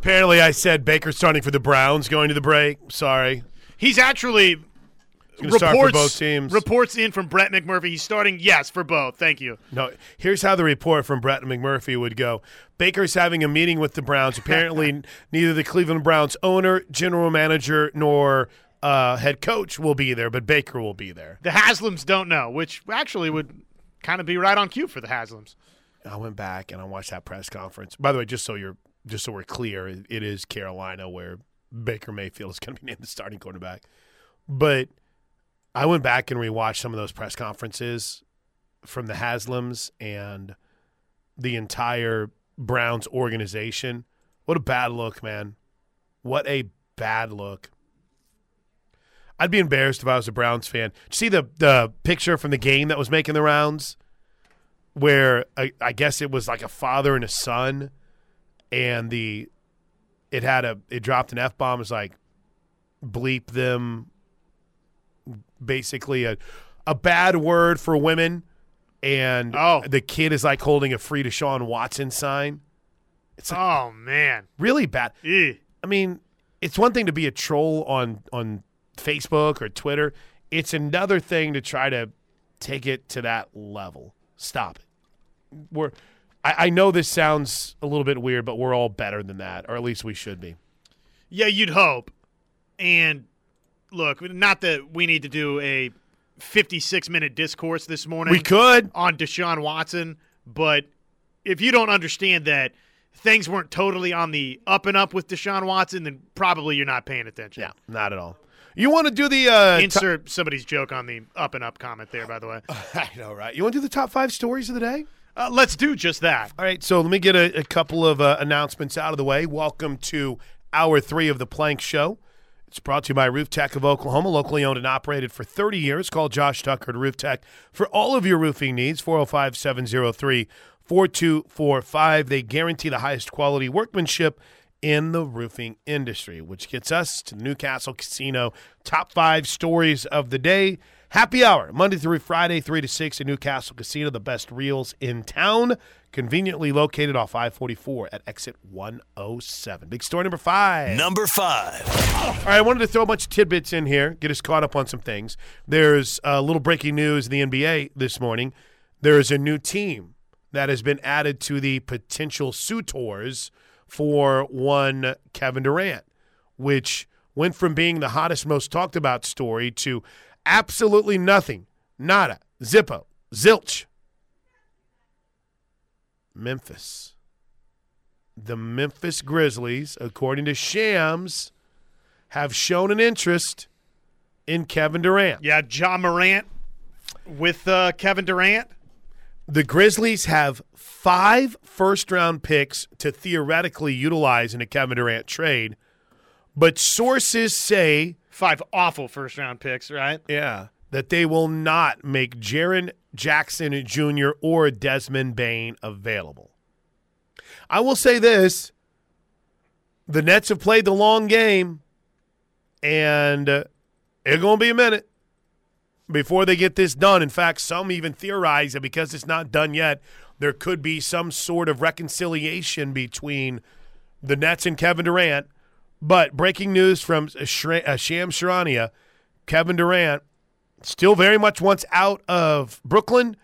Apparently, I said Baker starting for the Browns going to the break. Sorry. He's actually gonna start for reports both teams. reports in from Brett McMurphy. He's starting. Yes, for both. Thank you. No, here's how the report from Brett McMurphy would go. Baker's having a meeting with the Browns. Apparently, neither the Cleveland Browns owner, general manager, nor uh, head coach will be there, but Baker will be there. The Haslams don't know, which actually would kind of be right on cue for the Haslams. I went back and I watched that press conference. By the way, just so you're just so we're clear, it- is Carolina where Baker Mayfield is going to be named the starting quarterback. But I went back and rewatched some of those press conferences from the Haslams and the entire Browns organization. What a bad look, man. What a bad look. I'd be embarrassed if I was a Browns fan. See the the picture from the game that was making the rounds? where I, I guess it was like a father and a son, and the it had a it dropped an f bomb. It's like bleep them, basically a a bad word for women, and Oh. the kid is like holding a free Deshaun Watson sign. It's like Oh man. really bad. Ew. I mean, it's one thing to be a troll on on Facebook or Twitter. It's another thing to try to take it to that level. Stop it. We're I, I know this sounds a little bit weird, but we're all better than that, or at least we should be. Yeah, you'd hope. And look, not that we need to do a 56 minute discourse this morning. We could. on Deshaun Watson, but if you don't understand that things weren't totally on the up and up with Deshaun Watson, then probably you're not paying attention. Yeah, not at all. You want to do the uh, to- Insert somebody's joke on the up and up comment there, by the way. I know, right? You want to do the top five stories of the day? Uh, let's do just that. All right, so let me get a, a couple of uh, announcements out of the way. Welcome to hour three of the Plank Show. It's brought to you by Roof Tech of Oklahoma, locally owned and operated for 30 years. Call Josh Tucker at Roof Tech for all of your roofing needs, 405 703 4245. They guarantee the highest quality workmanship in the roofing industry, which gets us to Newcastle Casino top five stories of the day. Happy hour, Monday through Friday, 3 to 6 at Newcastle Casino, the best reels in town, conveniently located off I 44 at exit 107. Big story number five. Number five. All right, I wanted to throw a bunch of tidbits in here, get us caught up on some things. There's a little breaking news in the NBA this morning. There is a new team that has been added to the potential suitors for one Kevin Durant, which went from being the hottest, most talked about story to absolutely nothing. Nada. Zippo. Zilch. Memphis. The Memphis Grizzlies, according to Shams, have shown an interest in Kevin Durant. Yeah, Ja Morant with uh, Kevin Durant. The Grizzlies have five first round picks to theoretically utilize in a Kevin Durant trade, but sources say, Five awful first round picks, right? yeah, that they will not make Jaren Jackson Jr. or Desmond Bane available. I will say this the Nets have played the long game, and uh, it's going to be a minute before they get this done. In fact, some even theorize that because it's not done yet, there could be some sort of reconciliation between the Nets and Kevin Durant. But breaking news from Sham Charania, Kevin Durant still very much wants out of Brooklyn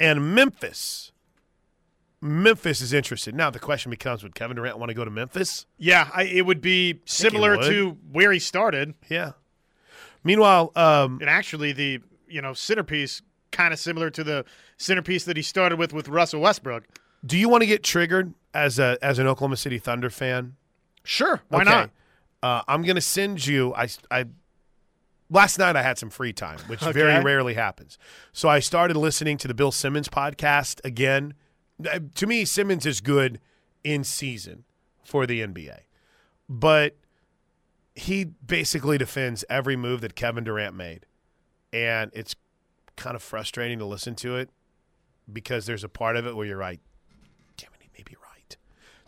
and Memphis. Memphis is interested. Now the question becomes: Would Kevin Durant want to go to Memphis? Yeah, I, it would be similar to where he started, Yeah. Meanwhile, um, and actually the you know centerpiece kind of similar to the centerpiece that he started with with Russell Westbrook. do you want to get triggered as a as an Oklahoma City Thunder fan? Sure, why Okay. not? Uh, I'm going to send you. I, I last night I had some free time, which very rarely happens. So I started listening to the Bill Simmons podcast again. Uh, To me, Simmons is good in season for the NBA, but he basically defends every move that Kevin Durant made, and it's kind of frustrating to listen to it because there's a part of it where you're right. Damn it, he may be right.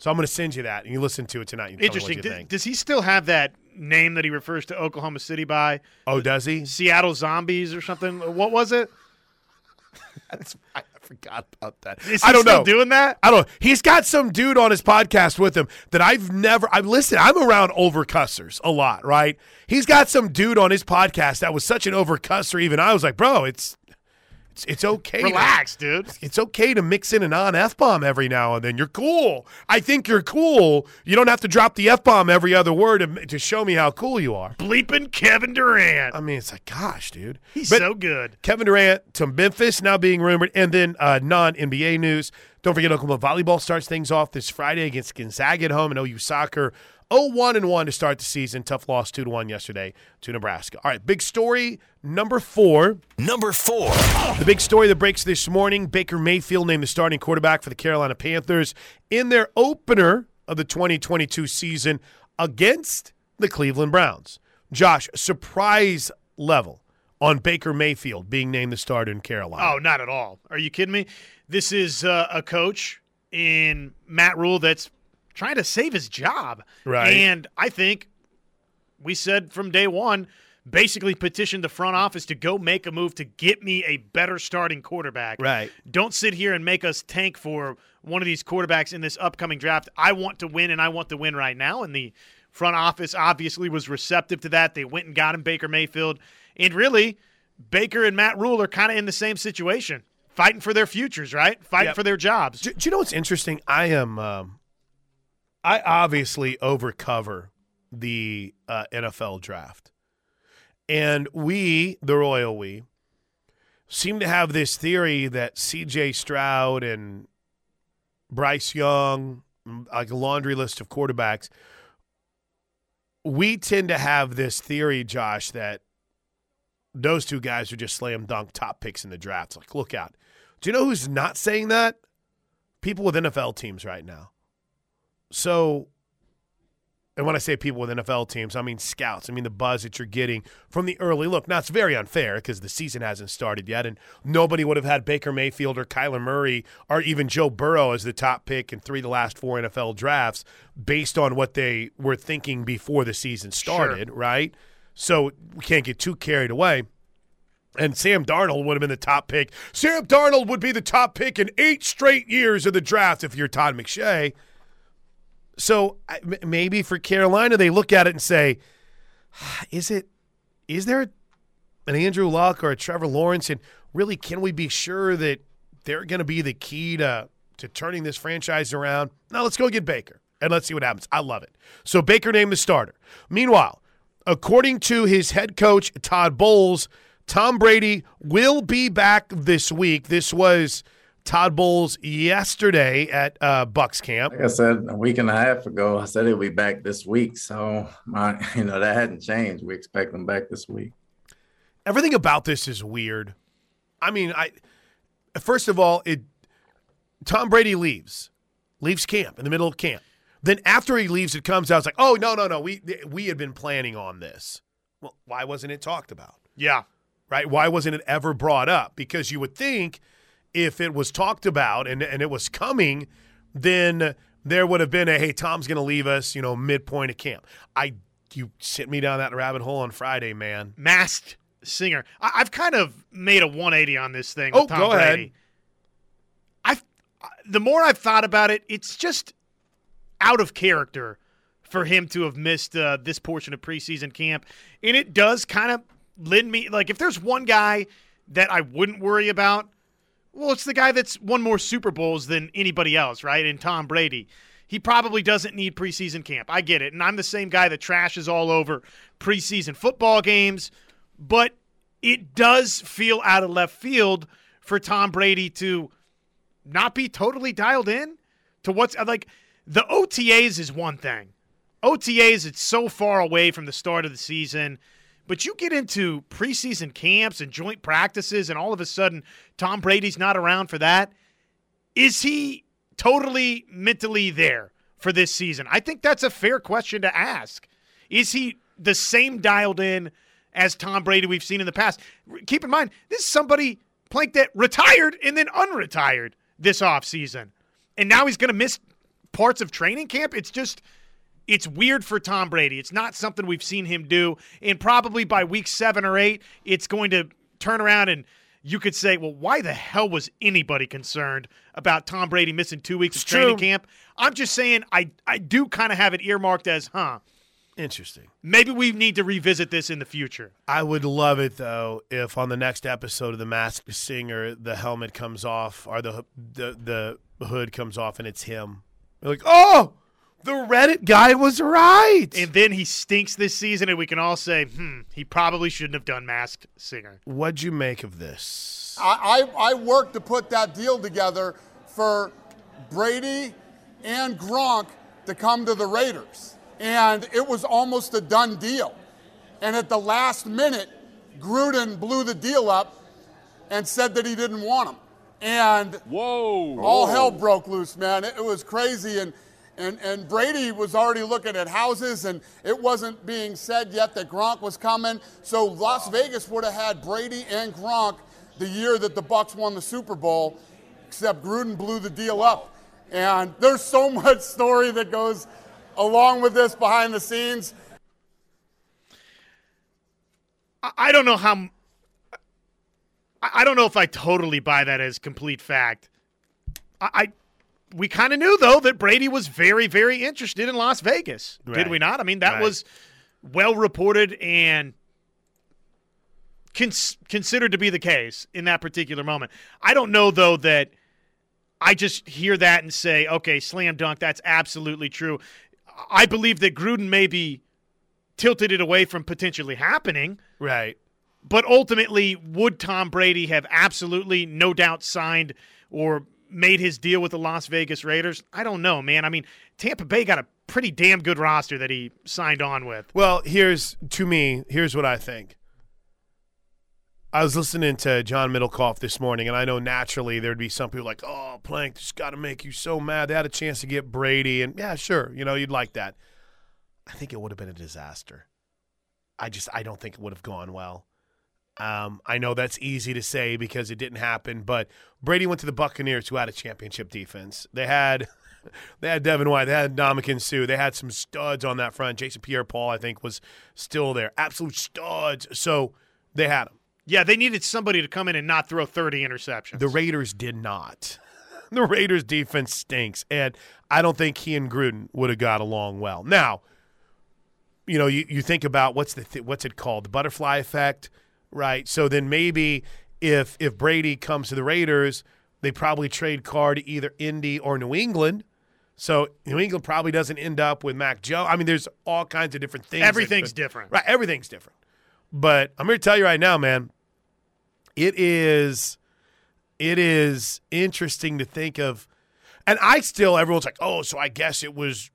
So I'm going to send you that, and you listen to it tonight. And you tell me what Interesting. you D- think. does he still have that name that he refers to Oklahoma City by? Oh, does he? Seattle Zombies or something? What was it? I forgot about that. Is he I don't still know. doing that? I don't know. He's got some dude on his podcast with him that I've never. I listen. I'm around overcussers a lot, right? He's got some dude on his podcast that was such an overcusser. Even I was like, bro, it's it's, it's okay. to- Relax, dude. it's okay to mix in a non f bomb every now and then. You're cool. I think you're cool. You don't have to drop the f bomb every other word to, to show me how cool you are. Bleeping Kevin Durant. I mean, it's like, gosh, dude. He's But- so good. Kevin Durant to Memphis now being rumored, and then uh, non NBA news. Don't forget Oklahoma volleyball starts things off this Friday against Gonzaga at home, and OU soccer 0-1 and one to start the season. Tough loss two to one yesterday to Nebraska. All right, big story number four. Number four. The big story that breaks this morning: Baker Mayfield named the starting quarterback for the Carolina Panthers in their opener of the 2022 season against the Cleveland Browns. Josh, surprise level on Baker Mayfield being named the starter in Carolina. Oh, not at all. Are you kidding me? This is uh, a coach in Matt Rhule that's trying to save his job. Right. And I think we said from day one, basically petitioned the front office to go make a move to get me a better starting quarterback. Right. Don't sit here and make us tank for one of these quarterbacks in this upcoming draft. I want to win, and I want to win right now. And the front office obviously was receptive to that. They went and got him Baker Mayfield. And really, Baker and Matt Rhule are kind of in the same situation, fighting for their futures, right? Fighting Yep. for their jobs. Do, do you know what's interesting? I am. Um, I obviously overcover the uh, NFL draft, and we, the royal we, seem to have this theory that C.J. Stroud and Bryce Young, like a laundry list of quarterbacks. We tend to have this theory, Josh, that those two guys are just slam dunk top picks in the draft. It's like, look out. Do you know who's not saying that? People with NFL teams right now. So, and when I say people with NFL teams, I mean scouts. I mean the buzz that you're getting from the early look. Now, it's very unfair because the season hasn't started yet, and nobody would have had Baker Mayfield or Kyler Murray or even Joe Burrow as the top pick in three of the last four NFL drafts based on what they were thinking before the season started, right? So, we can't get too carried away. And Sam Darnold would have been the top pick. Sam Darnold would be the top pick in eight straight years of the draft if you're Todd McShay. So maybe for Carolina, they look at it and say, ah, "Is it? Is there an Andrew Luck or a Trevor Lawrence? And really, can we be sure that they're going to be the key to to turning this franchise around? Now let's go get Baker and let's see what happens. I love it. So Baker named the starter. Meanwhile, according to his head coach Todd Bowles, Tom Brady will be back this week. This was Todd Bowles yesterday at uh, Bucks camp. Like I said a week and a half ago, I said he'll be back this week. So my, you know, that hadn't changed. We expect him back this week. everything about this is weird. I mean, I first of all, it Tom Brady leaves, leaves camp in the middle of camp. Then after he leaves, it comes out. It's like, oh no, no, no, we we had been planning on this. Well, why wasn't it talked about? Yeah. Right? Why wasn't it ever brought up? Because you would think if it was talked about and and it was coming, then there would have been a hey, Tom's going to leave us, you know, midpoint of camp. I you sent me down that rabbit hole on Friday, man. Masked singer. I- I've kind of made a 180 on this thing. Oh, with Tom go ahead. I've the more I've thought about it, it's just out of character for him to have missed uh, this portion of preseason camp, and it does kind of lend me like if there's one guy that I wouldn't worry about, well, it's the guy that's won more Super Bowls than anybody else, right? And Tom Brady. He probably doesn't need preseason camp. I get it. And I'm the same guy that trashes all over preseason football games, but it does feel out of left field for Tom Brady to not be totally dialed in to what's like the OTAs is one thing. OTAs, it's so far away from the start of the season. But you get into preseason camps and joint practices, and all of a sudden, Tom Brady's not around for that. Is he totally mentally there for this season? I think that's a fair question to ask. Is he the same dialed in as Tom Brady we've seen in the past? Keep in mind, this is somebody Plank that retired and then unretired this offseason. And now he's going to miss parts of training camp. It's just it's weird for Tom Brady. It's not something we've seen him do. And probably by week seven or eight, it's going to turn around and you could say, well, why the hell was anybody concerned about Tom Brady missing two weeks It's of training true. camp? I'm just saying, I, I do kind of have it earmarked as, huh, Interesting. maybe we need to revisit this in the future. I would love it though if on the next episode of The Masked Singer the helmet comes off or the the the hood comes off and it's him. You're like, oh, the Reddit guy was right. And then he stinks this season, and we can all say, hmm, he probably shouldn't have done Masked Singer. What'd you make of this? I, I, I worked to put that deal together for Brady and Gronk to come to the Raiders. And it was almost a done deal. And at the last minute, Gruden blew the deal up and said that he didn't want him. And Whoa. all hell broke loose, man. It, it was crazy. And, and, and Brady was already looking at houses, and it wasn't being said yet that Gronk was coming. So Las Vegas would have had Brady and Gronk the year that the Bucks won the Super Bowl, except Gruden blew the deal up. And there's so much story that goes along with this behind the scenes. I, don't know how. I don't know if I totally buy that as complete fact. I. I we kind of knew though that Brady was very, very interested in Las Vegas. Did we not? I mean, that Right. was well reported and cons- considered to be the case in that particular moment. I don't know though that I just hear that and say, okay, slam dunk, that's absolutely true. I believe that Gruden maybe tilted it away from potentially happening, Right. but ultimately, would Tom Brady have absolutely no doubt signed or made his deal with the Las Vegas Raiders? I don't know, man. I mean, Tampa Bay got a pretty damn good roster that he signed on with. Well, here's to me, here's what I think. I was listening to John Middlecoff this morning, and I know naturally there'd be some people like, "Oh, Plank, just got to make you so mad." They had a chance to get Brady, and yeah, sure, you know, you'd like that. I think it would have been a disaster. I just, I don't think it would have gone well. Um, I know that's easy to say because it didn't happen, but Brady went to the Buccaneers, who had a championship defense. They had, they had Devin White, they had Ndamukong Suh, they had some studs on that front. Jason Pierre-Paul, I think, was still there, absolute studs. So they had him. Yeah, they needed somebody to come in and not throw 30 interceptions. The Raiders did not. The Raiders' defense stinks, and I don't think he and Gruden would have got along well. Now, you know, you, you think about what's the th- what's it called, the butterfly effect, right? So then maybe if if Brady comes to the Raiders, they probably trade Carr to either Indy or New England. So New England probably doesn't end up with Mac Joe. I mean, there's all kinds of different things. that Everything's could- different. Right, everything's different. But I'm here to tell you right now, man, it is it is interesting to think of and I still everyone's like, "Oh, so I guess it was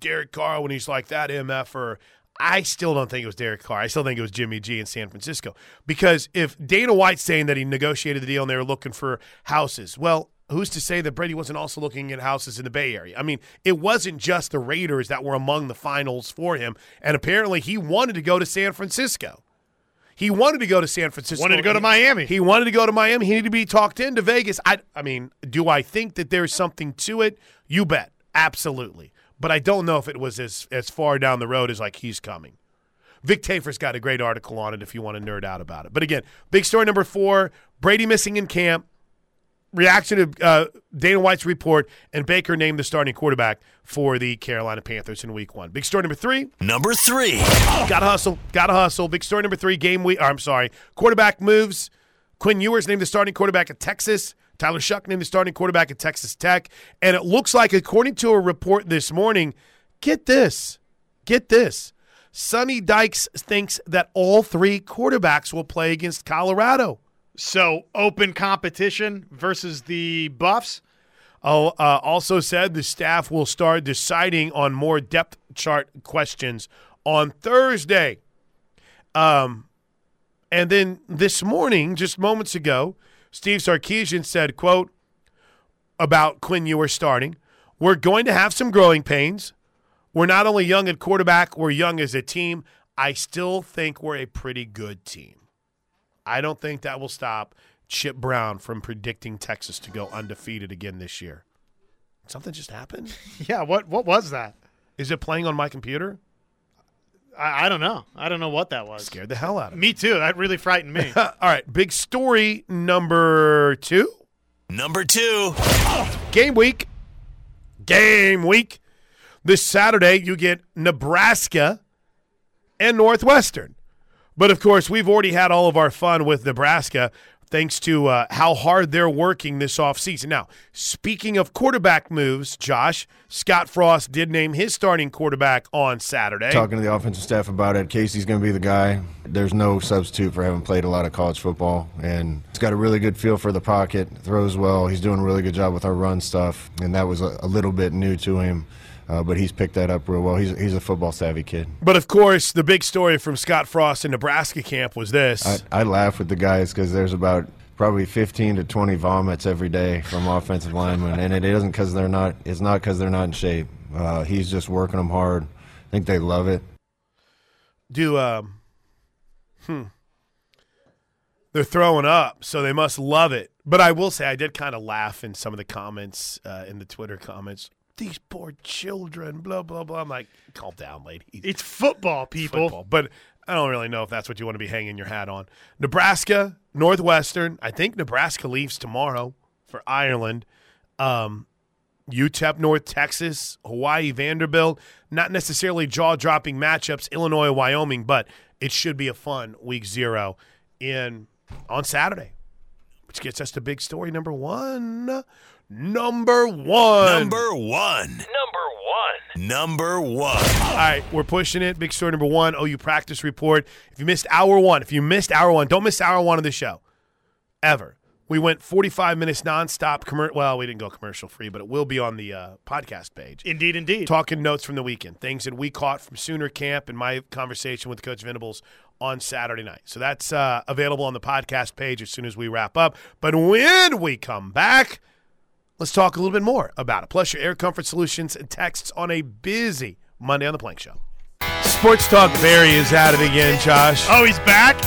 Derek Carr when he's like that MF or I still don't think it was Derek Carr. I still think it was Jimmy G in San Francisco. Because if Dana White's saying that he negotiated the deal and they were looking for houses, well, who's to say that Brady wasn't also looking at houses in the Bay Area? I mean, it wasn't just the Raiders that were among the finals for him. And apparently he wanted to go to San Francisco. He wanted to go to San Francisco. Wanted to go to Miami. He wanted to go to Miami. He needed to be talked into Vegas. I, I mean, do I think that there's something to it? You bet, absolutely. But I don't know if it was as as far down the road as like he's coming. Vic Tafur's got a great article on it if you want to nerd out about it. But again, big story number four: Brady missing in camp. Reaction to uh, Dana White's report, and Baker named the starting quarterback for the Carolina Panthers in Week One. Big story number three: Number three. Gotta hustle. Gotta hustle. Big story number three. Game week. Or, I'm sorry. Quarterback moves. Quinn Ewers named the starting quarterback at Texas. Tyler Shough named the starting quarterback at Texas Tech. And it looks like, according to a report this morning, get this. Get this. Sonny Dykes thinks that all three quarterbacks will play against Colorado. So open competition versus the Buffs. Oh, uh, also said the staff will start deciding on more depth chart questions on Thursday. Um, and then this morning, just moments ago, Steve Sarkisian said, "quote about Quinn Ewers starting. We're going to have some growing pains. We're not only young at quarterback, we're young as a team. I still think we're a pretty good team. I don't think that will stop Chip Brown from predicting Texas to go undefeated again this year. Something just happened? Yeah, what what was that? Is it playing on my computer? I, I don't know. I don't know what that was. Scared the hell out of me. Me too. That really frightened me. All right, big story number two. Number two. Game week. Game week. This Saturday, you get Nebraska and Northwestern. But of course, we've already had all of our fun with Nebraska thanks to uh, how hard they're working this offseason. Now, speaking of quarterback moves, Josh, Scott Frost did name his starting quarterback on Saturday. Talking to the offensive staff about it, Casey's going to be the guy. There's no substitute for having played a lot of college football, and he's got a really good feel for the pocket, throws well. He's doing a really good job with our run stuff, and that was a, a little bit new to him. Uh, but he's picked that up real well. He's, he's a football savvy kid. But of course, the big story from Scott Frost in Nebraska camp was this. I, I laugh with the guys because there's about probably 15 to 20 vomits every day from offensive linemen, and it isn't because they're not. It's not because they're not in shape. Uh, he's just working them hard. I think they love it. Do um, hmm. They're throwing up, so they must love it. But I will say, I did kind of laugh in some of the comments uh, in the Twitter comments. These poor children, blah blah blah. I'm like, calm down, lady. it's football, people. Football. But I don't really know if that's what you want to be hanging your hat on. Nebraska, Northwestern. I think Nebraska leaves tomorrow for Ireland. Um, UTEP, North Texas, Hawaii, Vanderbilt. Not necessarily jaw dropping matchups, Illinois, Wyoming, but it should be a fun week zero in on Saturday, which gets us to big story number one. Number one. Number one. Number one. Number one. All right, we're pushing it. Big story number one. OU practice report. If you missed hour one, if you missed hour one, don't miss hour one of the show. Ever. We went 45 minutes nonstop. Commer- well, we didn't go commercial free, but it will be on the uh, podcast page. Indeed, indeed. Talking notes from the weekend, things that we caught from Sooner Camp and my conversation with Coach Venables on Saturday night. So that's uh, available on the podcast page as soon as we wrap up. But when we come back, let's talk a little bit more about it. Plus, your air comfort solutions and texts on a busy Monday on the Plank Show. Sports Talk Barry is at it again, Josh. Oh, he's back.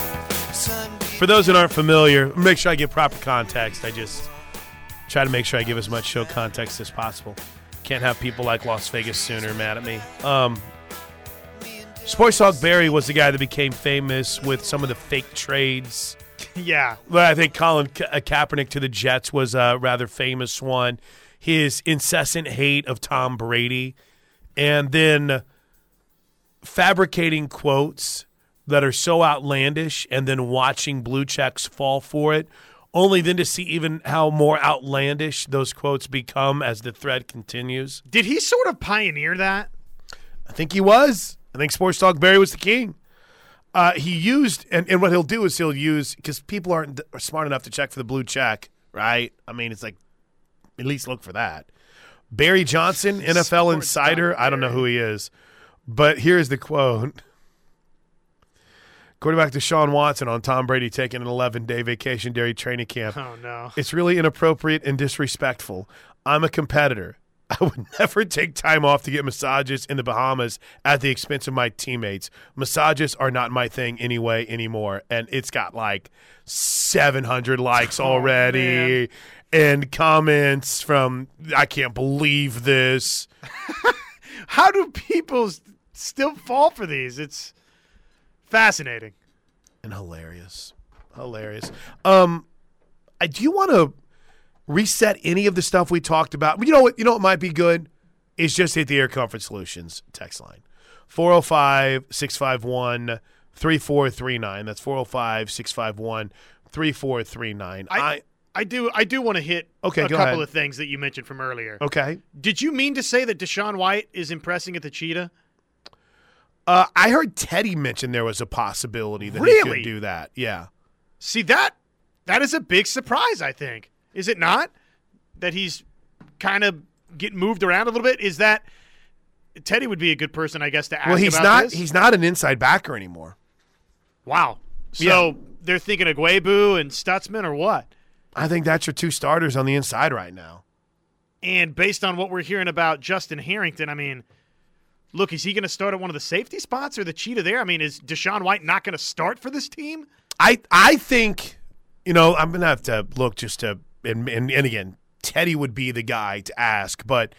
For those that aren't familiar, make sure I give proper context. I just try to make sure I give as much show context as possible. Can't have people like Las Vegas Sooner mad at me. Um, Sports Talk Barry was the guy that became famous with some of the fake trades. Yeah. I think Colin Ka- uh, Kaepernick to the Jets was a rather famous one. His incessant hate of Tom Brady, and then fabricating quotes that are so outlandish, and then watching blue checks fall for it, only then to see even how more outlandish those quotes become as the thread continues. Did he sort of pioneer that? I think he was. I think Sports Talk Barry was the king. Uh, he used, and, and what he'll do is he'll use, because people aren't th- smart enough to check for the blue check, right? I mean, it's like, at least look for that. Barry Johnson, NFL Sports insider. I don't know who he is, but here's the quote. Quarterback Deshaun Watson on Tom Brady taking an 11 day vacation during training camp. Oh no. It's really inappropriate and disrespectful. I'm a competitor. I would never take time off to get massages in the Bahamas at the expense of my teammates. Massages are not my thing anyway anymore. And it's got like 700 likes already and comments from, I can't believe this. How do people still fall for these? It's fascinating. and hilarious, hilarious. Um, I do you want to reset any of the stuff we talked about? You know what? You know what might be good is just hit the Air Comfort Solutions text line 405 651 3439. That's 405 651 3439. I I do I do want to hit Okay, a couple ahead. of things that you mentioned from earlier. Okay. Did you mean to say that Deshaun White is impressing at the cheetah? Uh, I heard Teddy mention there was a possibility that he Really? could do that. Yeah. See that that is a big surprise, I think. Is it not? That he's kind of getting moved around a little bit? Is that Teddy would be a good person, I guess, to ask Well, he's not. this? He's not an inside backer anymore. wow. So Yeah. they're thinking of Ugwoegbu and Stutzman or what? I think that's your two starters on the inside right now. And based on what we're hearing about Justin Harrington, I mean, look, is he going to start at one of the safety spots or the cheetah there? I mean, is Deshaun White not going to start for this team? I I think you know I'm gonna have to look just to and and, and again Teddy would be the guy to ask, but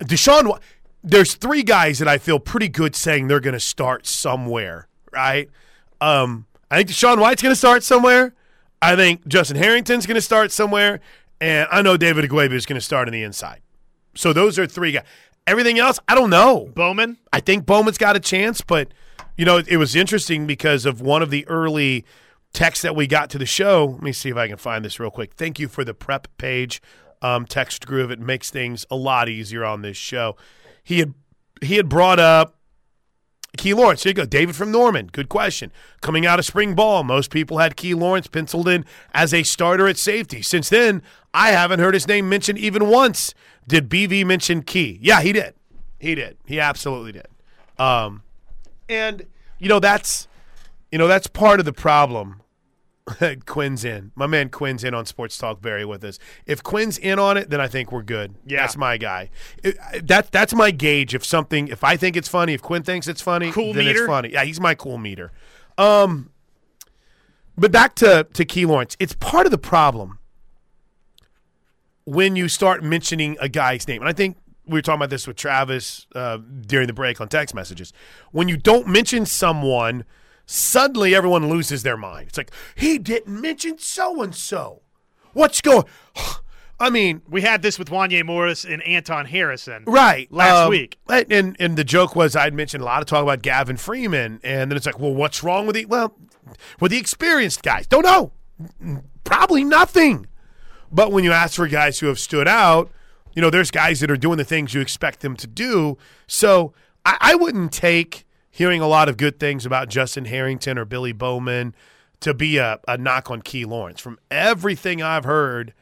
Deshaun there's three guys that I feel pretty good saying they're going to start somewhere, right? Um, I think Deshaun White's going to start somewhere. I think Justin Harrington's going to start somewhere, and I know David Ugwoegbu is going to start on the inside. So those are three guys. Everything else, I don't know. Bowman. I think Bowman's got a chance, but you know, it was interesting because of one of the early texts that we got to the show. Let me see if I can find this real quick. Thank you for the prep page um, text groove. It makes things a lot easier on this show. He had he had brought up Key Lawrence. Here you go. David from Norman. Good question. Coming out of spring ball, most people had Key Lawrence penciled in as a starter at safety. Since then, I haven't heard his name mentioned even once. Did BV mention Key? Yeah, he did. He did. He absolutely did. Um, and you know that's you know that's part of the problem. Quinn's in. My man Quinn's in on Sports Talk Barry with us. If Quinn's in on it, then I think we're good. Yeah. That's my guy. It, that that's my gauge. If something, if I think it's funny, if Quinn thinks it's funny, Cool then meter? it's funny. Yeah, he's my cool meter. Um, but back to to Key Lawrence, it's part of the problem when you start mentioning a guy's name, and I think we were talking about this with Travis uh, during the break on text messages. When you don't mention someone, suddenly everyone loses their mind. It's like he didn't mention so and so. What's going? I mean, We had this with Wanye Morris and Anton Harrison. right Last um, week. and and the joke was I'd mentioned a lot of talk about Gavin Freeman, and then it's like, well, what's wrong with the well, with the experienced guys? Don't know. Probably nothing. But when you ask for guys who have stood out, you know, there's guys that are doing the things you expect them to do. So I, I wouldn't take hearing a lot of good things about Justin Harrington or Billy Bowman to be a, a knock on Key Lawrence. From everything I've heard,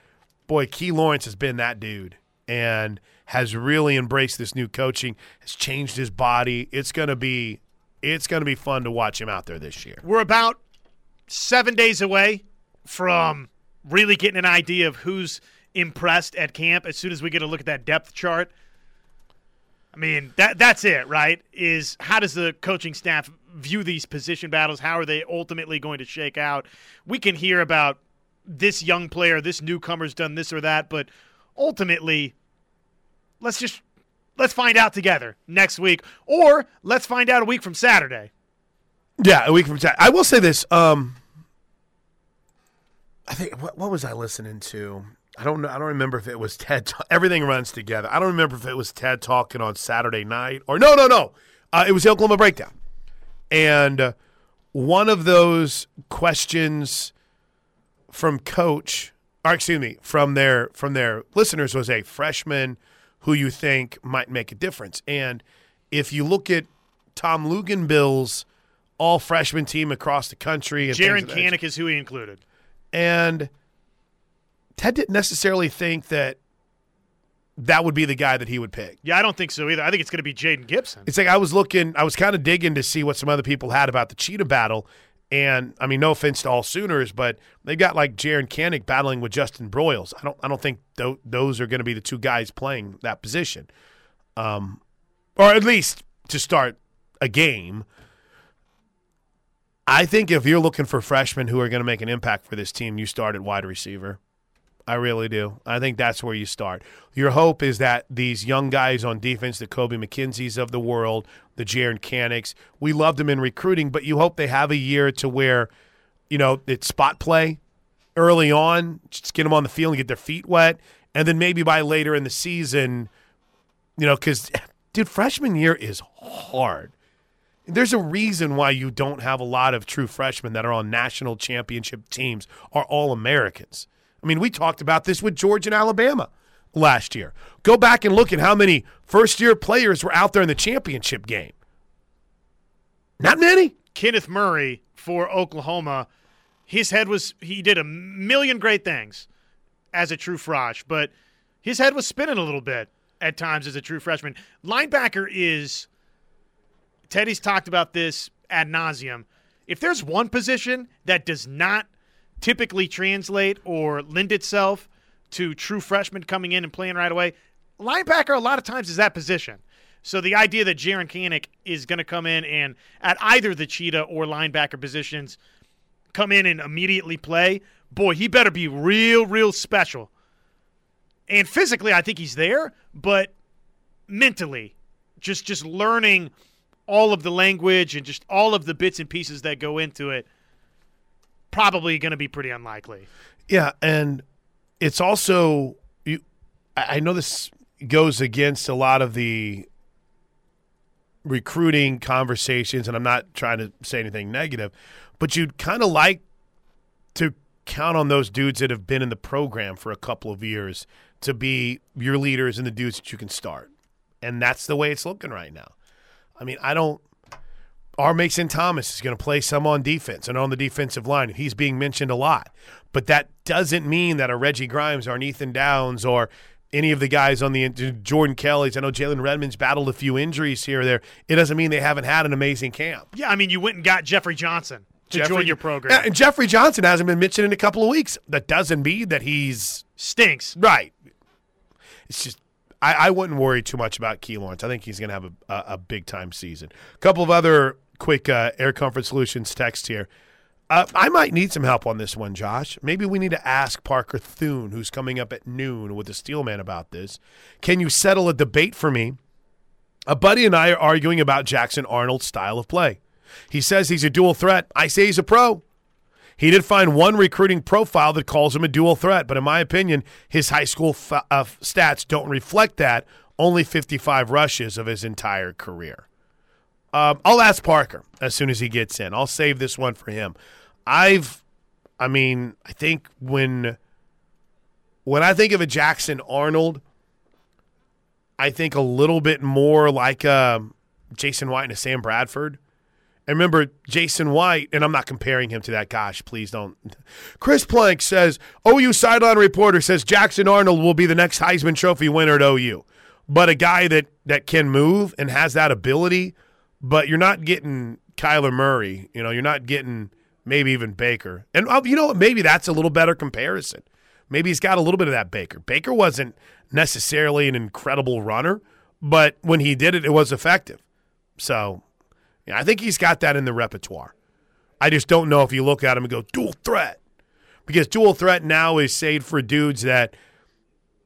boy, Key Lawrence has been that dude and has really embraced this new coaching, has changed his body. It's gonna be it's gonna be fun to watch him out there this year. We're about seven days away from really getting an idea of who's impressed at camp as soon as we get a look at that depth chart. I mean, that that's it, right? Is how does the coaching staff view these position battles? How are they ultimately going to shake out? We can hear about this young player, this newcomer's done this or that, but ultimately, let's just let's find out together next week, or let's find out a week from Saturday. Yeah, a week from Saturday. I will say this. Um, I think what, what was I listening to? I don't know. I don't remember if it was Ted. Everything runs together. I don't remember if it was Ted talking on Saturday night or no, no, no. Uh, it was the Oklahoma breakdown, and uh, one of those questions from coach, or excuse me, from their from their listeners was a freshman who you think might make a difference. And if you look at Tom Luginbill's all freshman team across the country, and Jaren things of that Kanak is who he included. and Ted didn't necessarily think that that would be the guy that he would pick. Yeah, I don't think so either. I think it's going to be Jaden Gibson. It's like I was looking, I was kind of digging to see what some other people had about the cheetah battle. And I mean, no offense to all Sooners, but they've got like Jaren Kanak battling with Justin Broyles. I don't, I don't think th- those are going to be the two guys playing that position, um, or at least to start a game. I think if you're looking for freshmen who are going to make an impact for this team, you start at wide receiver. I really do. I think that's where you start. Your hope is that these young guys on defense, the Kobie McKinzie's of the world, the Jaren Kanaks, we loved them in recruiting, but you hope they have a year to where, you know, it's spot play early on, just get them on the field and get their feet wet, and then maybe by later in the season, you know, because, dude, freshman year is hard. There's a reason why you don't have a lot of true freshmen that are on national championship teams are all Americans. I mean, we talked about this with Georgia and Alabama last year. Go back and look at how many first year players were out there in the championship game. Not many. Kenneth Murray for Oklahoma. His head was he did a million great things as a true frosh, but his head was spinning a little bit at times as a true freshman. Linebacker is Teddy's talked about this ad nauseum. If there's one position that does not typically translate or lend itself to true freshmen coming in and playing right away, linebacker a lot of times is that position. So the idea that Jaren Kanak is going to come in and at either the cheetah or linebacker positions come in and immediately play, boy, he better be real, real special. And physically, I think he's there, but mentally, just just learning all of the language and just all of the bits and pieces that go into it. Probably going to be pretty unlikely. Yeah, and it's also you. I know this goes against a lot of the recruiting conversations, and I'm not trying to say anything negative, but you'd kind of like to count on those dudes that have been in the program for a couple of years to be your leaders and the dudes that you can start, and that's the way it's looking right now. I mean, I don't. Our Mason Thomas is going to play some on defense and on the defensive line. and He's being mentioned a lot. But that doesn't mean that a Reggie Grimes or an Ethan Downs or any of the guys on the Jordan Kelley's. I know Jalen Redmond's battled a few injuries here or there. It doesn't mean they haven't had an amazing camp. Yeah, I mean, you went and got Jeffrey Johnson to Jeffrey- join your program. Yeah, and Jeffrey Johnson hasn't been mentioned in a couple of weeks. That doesn't mean that he's Stinks. right. It's just I, I wouldn't worry too much about Key Lawrence. I think he's going to have a, a, a big time season. A couple of other quick uh, Air Comfort Solutions text here. Uh, I might need some help on this one, Josh. Maybe we need to ask Parker Thune, who's coming up at noon with the Steelman about this. Can you settle a debate for me? A buddy and I are arguing about Jackson Arnold's style of play. He says he's a dual threat. I say he's a pro. He did find one recruiting profile that calls him a dual threat, but in my opinion, his high school f- uh, stats don't reflect that. Only 55 rushes of his entire career. Um, I'll ask Parker as soon as he gets in. I'll save this one for him. I've, I mean, I think when when I think of a Jackson Arnold, I think a little bit more like um Jason White and a Sam Bradford. And remember, Jason White, and I'm not comparing him to that. Gosh, please don't. Chris Plank says, OU sideline reporter says Jackson Arnold will be the next Heisman Trophy winner at OU. But a guy that, that can move and has that ability, but you're not getting Kyler Murray. You know, you're not getting maybe even Baker. And uh, you know? Maybe that's a little better comparison. Maybe he's got a little bit of that Baker. Baker wasn't necessarily an incredible runner, but when he did it, it was effective. So yeah, I think he's got that in the repertoire. I just don't know if you look at him and go dual threat, because dual threat now is saved for dudes that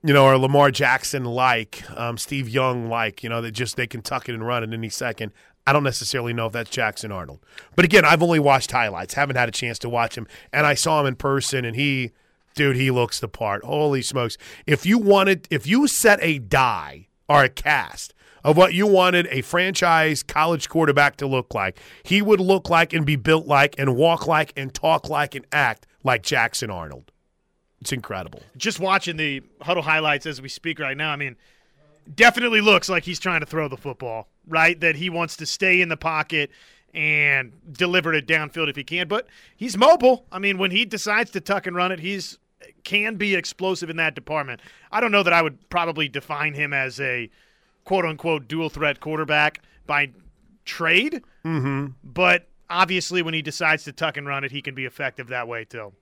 you know are Lamar Jackson like, um, Steve Young like, you know that just they can tuck it and run at any second. I don't necessarily know if that's Jackson Arnold, but again, I've only watched highlights, haven't had a chance to watch him, and I saw him in person, and he, dude, he looks the part. Holy smokes! If you wanted, if you set a die or a cast of what you wanted a franchise college quarterback to look like. He would look like and be built like and walk like and talk like and act like Jackson Arnold. It's incredible. Just watching the huddle highlights as we speak right now, I mean, definitely looks like he's trying to throw the football, right? That he wants to stay in the pocket and deliver it downfield if he can. But he's mobile. I mean, when he decides to tuck and run it, he's can be explosive in that department. I don't know that I would probably define him as a quote unquote dual threat quarterback by trade. Mm-hmm. But obviously, when he decides to tuck and run it, he can be effective that way too.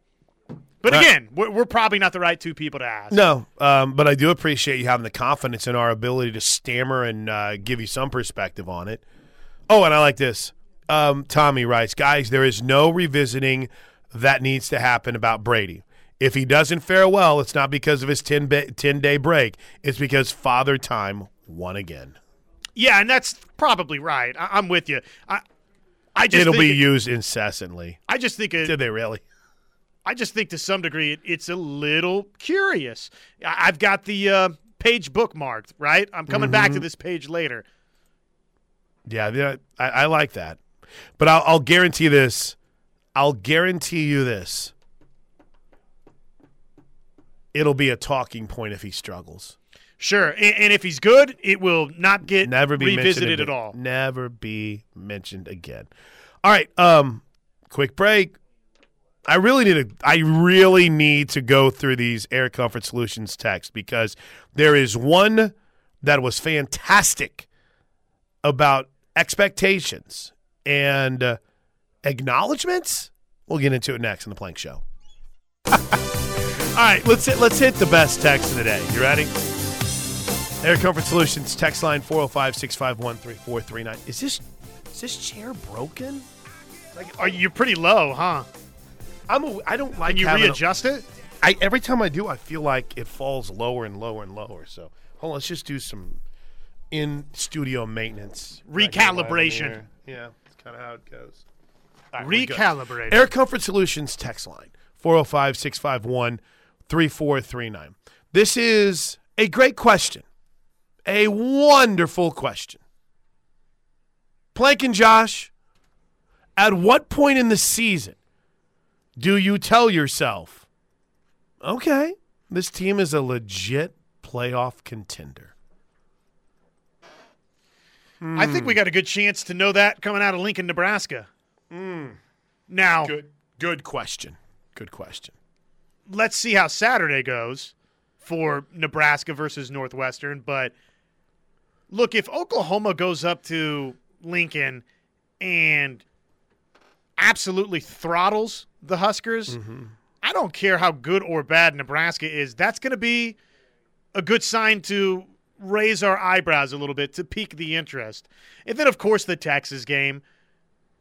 But again, we're, we're probably not the right two people to ask. No, um, but I do appreciate you having the confidence in our ability to stammer and uh, give you some perspective on it. Oh, and I like this. Um, Tommy writes, guys, there is no revisiting that needs to happen about Brady. If he doesn't fare well, it's not because of his 10, ba- 10 day break. It's because Father Time won again. Yeah, and that's probably right. I, I'm with you. I, I just It'll be it- used incessantly. I just think it, Did they really? I just think to some degree it, it's a little curious. I, I've got the uh, page bookmarked. Right, I'm coming back to Mm-hmm. this page later. Yeah, yeah, I, I like that. But I'll, I'll guarantee this. I'll guarantee you this. It'll be a talking point if he struggles. Sure, and, and if he's good, it will not get Never be revisited at all. Never be mentioned again. All right. Um, quick break. I really need to. I really need to go through these Air Comfort Solutions texts because there is one that was fantastic about expectations and uh, acknowledgments. We'll get into it next on the Plank Show. All right, let's hit, let's hit the best text of the day. You ready? Air Comfort Solutions text line 405-651-3439. Is this is this chair broken? Like, are you pretty low, huh? I'm a, I don't like Can you having a- readjust it? I every time I do, I feel like it falls lower and lower and lower. So hold on, let's just do some. in studio maintenance. Recalibration. Yeah, that's kind of how it goes. Right. Recalibrate. Air Comfort Solutions text line 405 651 3439. This is a great question, a wonderful question. Plank and Josh, at what point in the season do you tell yourself, okay, this team is a legit playoff contender? I think we got a good chance to know that coming out of Lincoln, Nebraska. Hmm. Now, Good, good question. Good question. let's see how Saturday goes for Nebraska versus Northwestern. But look, if Oklahoma goes up to Lincoln and absolutely throttles the Huskers, mm-hmm. I don't care how good or bad Nebraska is. That's going to be a good sign to raise our eyebrows a little bit to pique the interest. And then, of course, the Texas game.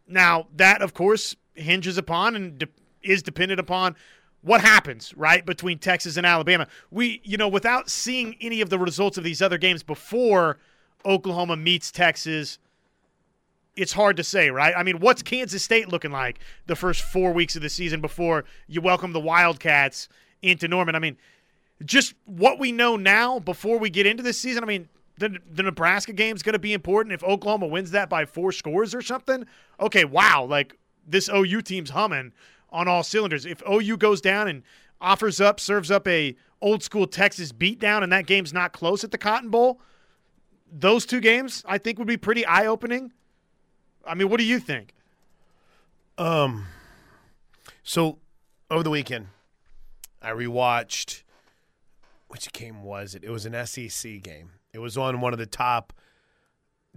Now, that, of course, hinges upon and de- is dependent upon what happens, right, between Texas and Alabama. We, you know, without seeing any of the results of these other games before Oklahoma meets Texas, it's hard to say, right? I mean, what's Kansas State looking like the first four weeks of the season before you welcome the Wildcats into Norman? I mean, just what we know now before we get into this season, I mean, the, the Nebraska game's going to be important. If Oklahoma wins that by four scores or something, okay, wow, like this OU team's humming on all cylinders. If OU goes down and offers up, serves up a old school Texas beatdown, and that game's not close at the Cotton Bowl, those two games I think would be pretty eye opening. I mean, what do you think? Um, so over the weekend, I rewatched. Which game was it? It was an SEC game. It was on one of the top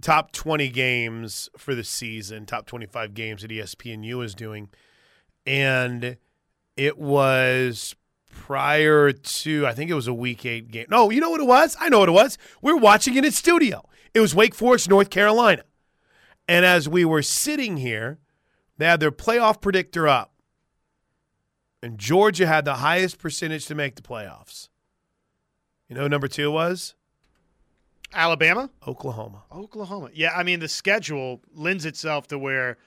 top twenty games for the season, top twenty five games that ESPNU is doing, and it was prior to I think it was a week eight game. No, you know what it was? I know what it was. We're watching it in studio. It was Wake Forest, North Carolina. And as we were sitting here, they had their playoff predictor up. And Georgia had the highest percentage to make the playoffs. You know who number two was? Alabama? Oklahoma. Oklahoma. Yeah, I mean, the schedule lends itself to where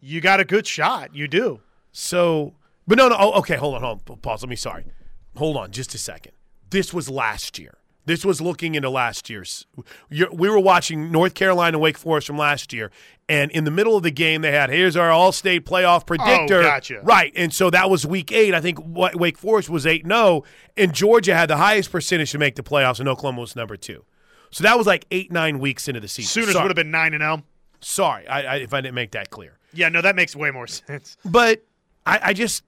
you got a good shot. You do. So, but no, no. Oh, okay, hold on, hold on. Pause. Let me, sorry. Hold on just a second. This was last year. This was looking into last year's. We were watching North Carolina Wake Forest from last year, and in the middle of the game, they had here's our Allstate playoff oh, predictor. gotcha. Right, and so that was Week Eight. I think Wake Forest was eight zero, oh, and Georgia had the highest percentage to make the playoffs, and Oklahoma was number two. So that was like eight nine weeks into the season. Sooners would have been 9 and 0. sorry I, I, if I didn't make that clear. Yeah, no, that makes way more sense. But I, I just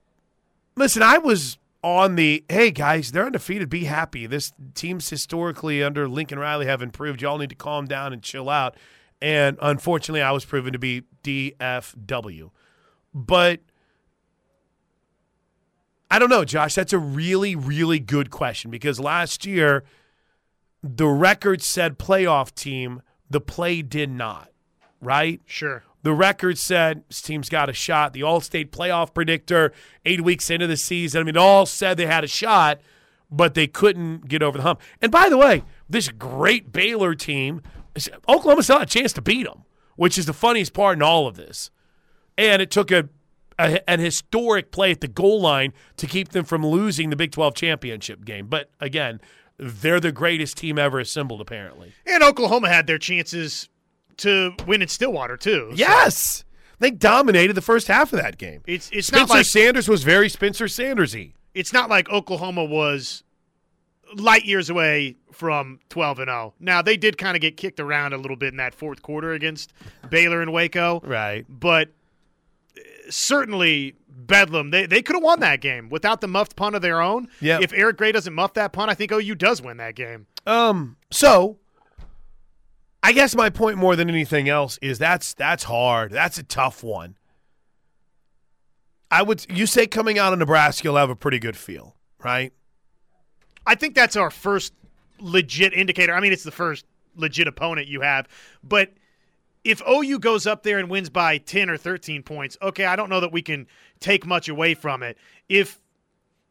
listen. I was on the hey guys, they're undefeated. Be happy. This team's historically under Lincoln Riley have improved. Y'all need to calm down and chill out. And unfortunately, I was proven to be DFW. But I don't know, Josh. That's a really, really good question because last year the record said playoff team. The play did not. Right? Sure. The record said this team's got a shot. The Allstate playoff predictor, eight weeks into the season, I mean, all said they had a shot, but they couldn't get over the hump. And by the way, this great Baylor team, Oklahoma still had a chance to beat them, which is the funniest part in all of this. And it took a, a an historic play at the goal line to keep them from losing the Big 12 championship game. But again, they're the greatest team ever assembled, apparently. And Oklahoma had their chances to win in Stillwater, too. So Yes. They dominated the first half of that game. it's it's Spencer not like Sanders was very Spencer Sandersy. it's not like Oklahoma was light years away from 12 and 0. Now they did kind of get kicked around a little bit in that fourth quarter against Baylor and Waco, Right. but uh, certainly Bedlam they they could have won that game without the muffed punt of their own. Yeah. If Eric Gray doesn't muff that punt, I think OU does win that game. Um. So, I guess my point more than anything else is that's that's hard. That's a tough one. I would you say coming out of Nebraska, you'll have a pretty good feel, right? I think that's our first legit indicator. I mean, it's the first legit opponent you have, but if OU goes up there and wins by 10 or 13 points, okay, I don't know that we can take much away from it. If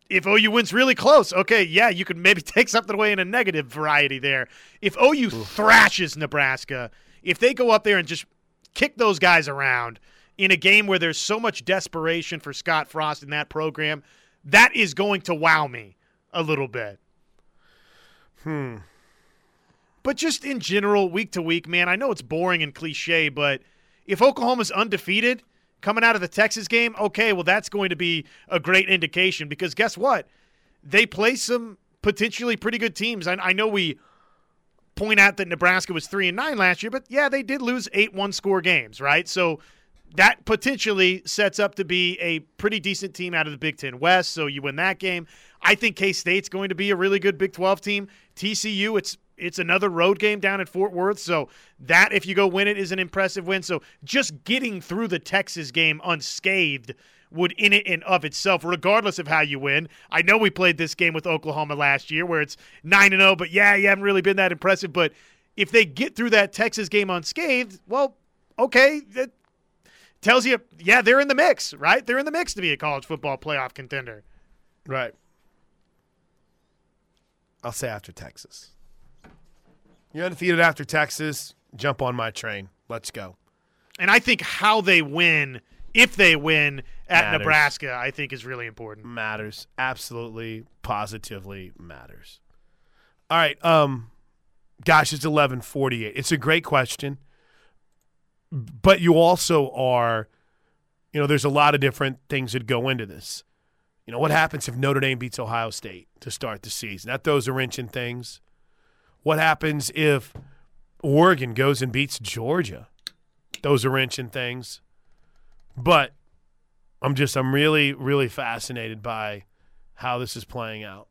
if OU wins really close, okay, yeah, you could maybe take something away in a negative variety there. If OU thrashes Nebraska, if they go up there and just kick those guys around in a game where there's so much desperation for Scott Frost in that program, that is going to wow me a little bit. Hmm. But just in general, week to week, man, I know it's boring and cliche, but if Oklahoma's undefeated coming out of the Texas game, okay, well, that's going to be a great indication because guess what? They play some potentially pretty good teams. I, I know we point out that Nebraska was three and nine last year, but yeah, they did lose eight one score games, right? So that potentially sets up to be a pretty decent team out of the Big Ten West. So you win that game. I think K State's going to be a really good Big Twelve team. TCU, it's it's another road game down at Fort Worth. So that, if you go win it, is an impressive win. So just getting through the Texas game unscathed would in it and of itself, regardless of how you win. I know we played this game with Oklahoma last year where it's nine and zero, but yeah, you haven't really been that impressive. But if they get through that Texas game unscathed, well, okay, that tells you, yeah, they're in the mix, right? They're in the mix to be a college football playoff contender. Right. I'll say after Texas. You're undefeated after Texas. Jump on my train. Let's go. And I think how they win, if they win at Matters. Nebraska, I think is really important. Matters. Absolutely, positively matters. All right. Um, gosh, it's eleven forty eight. It's a great question, but you also are, you know, there's a lot of different things that go into this. You know, what happens if Notre Dame beats Ohio State to start the season? That throws a wrench in things. What happens if Oregon goes and beats Georgia? Those are wrenching things. But I'm just I'm really really fascinated by how this is playing out.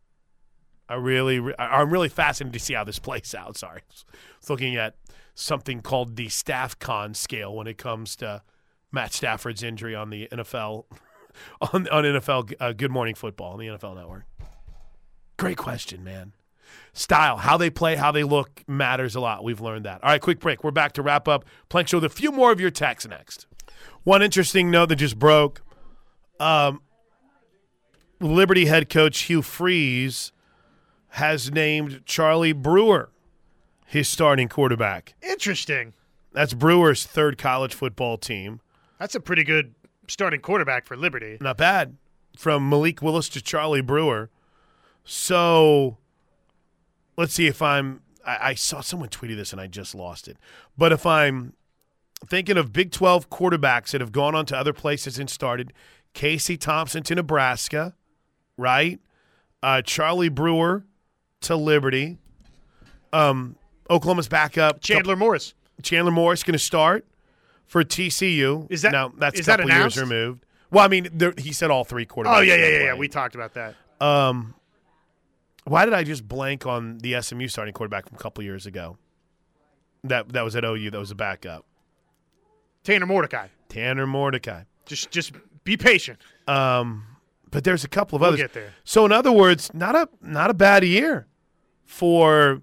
I really I'm really fascinated to see how this plays out. Sorry, looking at something called the Staff Con scale when it comes to Matt Stafford's injury on the NFL on on NFL uh, Good Morning Football on the NFL Network. Great question, man. Style, how they play, how they look matters a lot. We've learned that. All right, quick break. We're back to wrap up Plank Show with a few more of your texts next. One interesting note that just broke. Um, Liberty head coach Hugh Freeze has named Charlie Brewer his starting quarterback. Interesting. That's Brewer's third college football team. That's a pretty good starting quarterback for Liberty. Not bad. From Malik Willis to Charlie Brewer. So let's see if I'm. I, I saw someone tweeted this and I just lost it. But if I'm thinking of Big 12 quarterbacks that have gone on to other places and started, Casey Thompson to Nebraska, right? Uh, Charlie Brewer to Liberty. Um, Oklahoma's backup. Chandler Morris. Chandler Morris going to start for TCU. Is that- now that's a that couple years removed? Well, I mean, there, he said all three quarterbacks. Oh yeah, yeah, yeah, yeah. We talked about that. Um, why did I just blank on the SMU starting quarterback from a couple years ago? That that was at OU. That was a backup. Tanner Mordecai. Tanner Mordecai. Just just be patient. Um, but there's a couple of We'll others. get there. So in other words, not a not a bad year for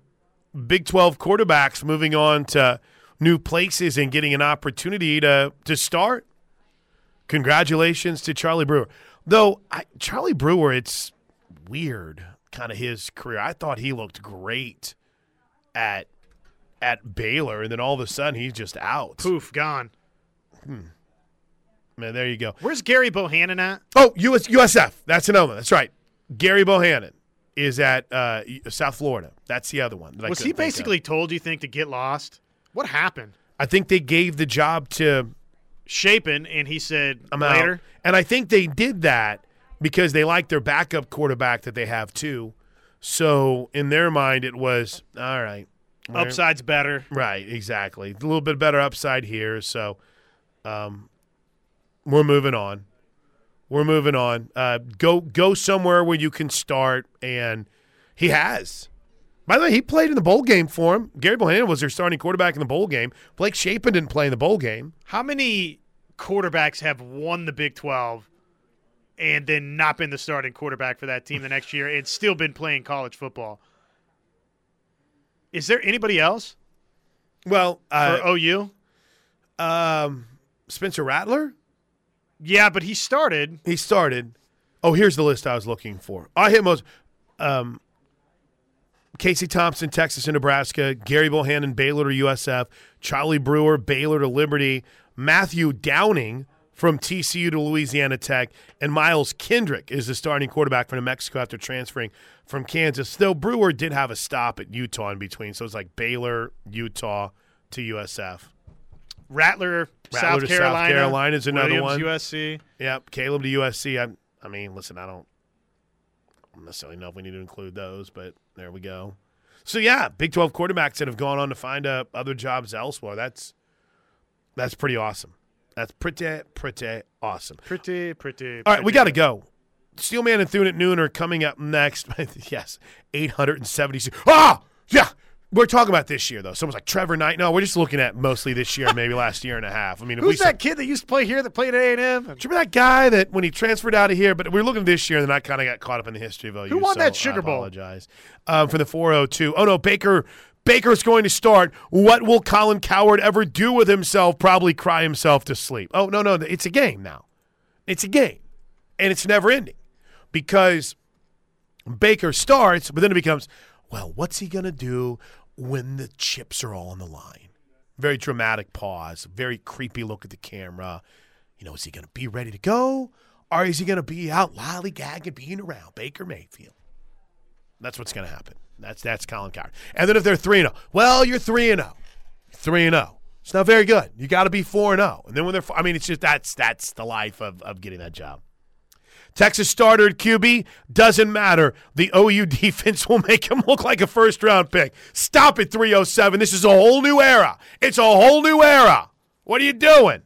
Big 12 quarterbacks moving on to new places and getting an opportunity to to start. Congratulations to Charlie Brewer. Though I, Charlie Brewer, it's weird, kind of his career. I thought he looked great at at Baylor, and then all of a sudden he's just out. Poof, gone. Man, there you go. Where's Gerry Bohanon at? Oh, US, USF. That's another. That's right. Gerry Bohanon is at uh, South Florida. That's the other one. Was he of. basically told you think to get lost? What happened? I think they gave the job to Shapen, and he said I'm out. later. and I think they did that because they like their backup quarterback that they have too. So in their mind, it was all right. Upside's better. Right, exactly. A little bit better upside here. So, um, we're moving on. We're moving on. Uh, go go somewhere where you can start, and he has. By the way, he played in the bowl game for him. Gerry Bohanon was their starting quarterback in the bowl game. Blake Shapen didn't play in the bowl game. How many quarterbacks have won the Big 12 and then not been the starting quarterback for that team the next year and still been playing college football? Is there anybody else Well, for uh, OU? um, Spencer Rattler, Yeah, but he started. he started. Oh, here's the list I was looking for. I hit most. Um, Casey Thompson, Texas and Nebraska. Gerry Bohanon, Baylor to USF. Charlie Brewer, Baylor to Liberty. Matthew Downing from TCU to Louisiana Tech. And Miles Kendrick is the starting quarterback for New Mexico after transferring from Kansas. Though Brewer did have a stop at Utah in between. So it's like Baylor, Utah to USF. Rattler, Rattler South to South Carolina. Carolina is another Williams, one. USC. Yep, Caleb to USC. I, I mean, listen, I don't necessarily know if we need to include those, but there we go. So yeah, Big Twelve quarterbacks that have gone on to find uh, other jobs elsewhere. That's that's pretty awesome. That's pretty pretty awesome. Pretty, pretty. All right, we got to go. Steelman and Thune at noon are coming up next. yes, eight hundred and seventy. Ah, yeah. We're talking about this year though. Someone's like Trevor Knight. No, we're just looking at mostly this year, maybe last year and a half. I mean, if we Who's said- that kid that used to play here that played at A and M? do you remember that guy that when he transferred out of here? But we're looking this year, and then I kind of got caught up in the history of OU. Who won so that Sugar Bowl? I apologize um, for the 402. Oh no, Baker. Baker's going to start. What will Colin Cowherd ever do with himself? Probably cry himself to sleep. Oh no, no, it's a game now. It's a game, and it's never ending because Baker starts, but then it becomes, well, what's he going to do when the chips are all on the line? Very dramatic pause, very creepy look at the camera. You know, is he going to be ready to go? Or is he going to be out lollygagging, being around Baker Mayfield? That's what's going to happen. That's that's Colin Cowherd. And then if they're 3 and 0, well, you're 3 0. 3 0. It's not very good. You got to be 4 and 0. And then when they're, I mean, it's just that's that's the life of, of getting that job. Texas starter at QB doesn't matter. The OU defense will make him look like a first round pick. Stop it, 307. This is a whole new era. It's a whole new era. What are you doing?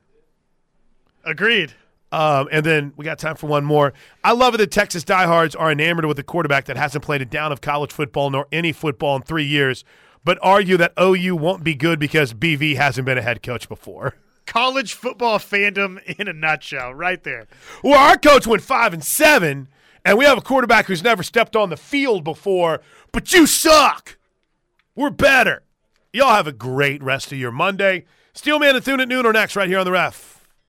Agreed. Um, and then we got time for one more. I love it that Texas diehards are enamored with a quarterback that hasn't played a down of college football nor any football in three years, but argue that OU won't be good because BV hasn't been a head coach before. College football fandom in a nutshell, right there. Well, our coach went five and seven, and we have a quarterback who's never stepped on the field before, but you suck. We're better. Y'all have a great rest of your Monday. Steelman and Thune at noon are next right here on the ref.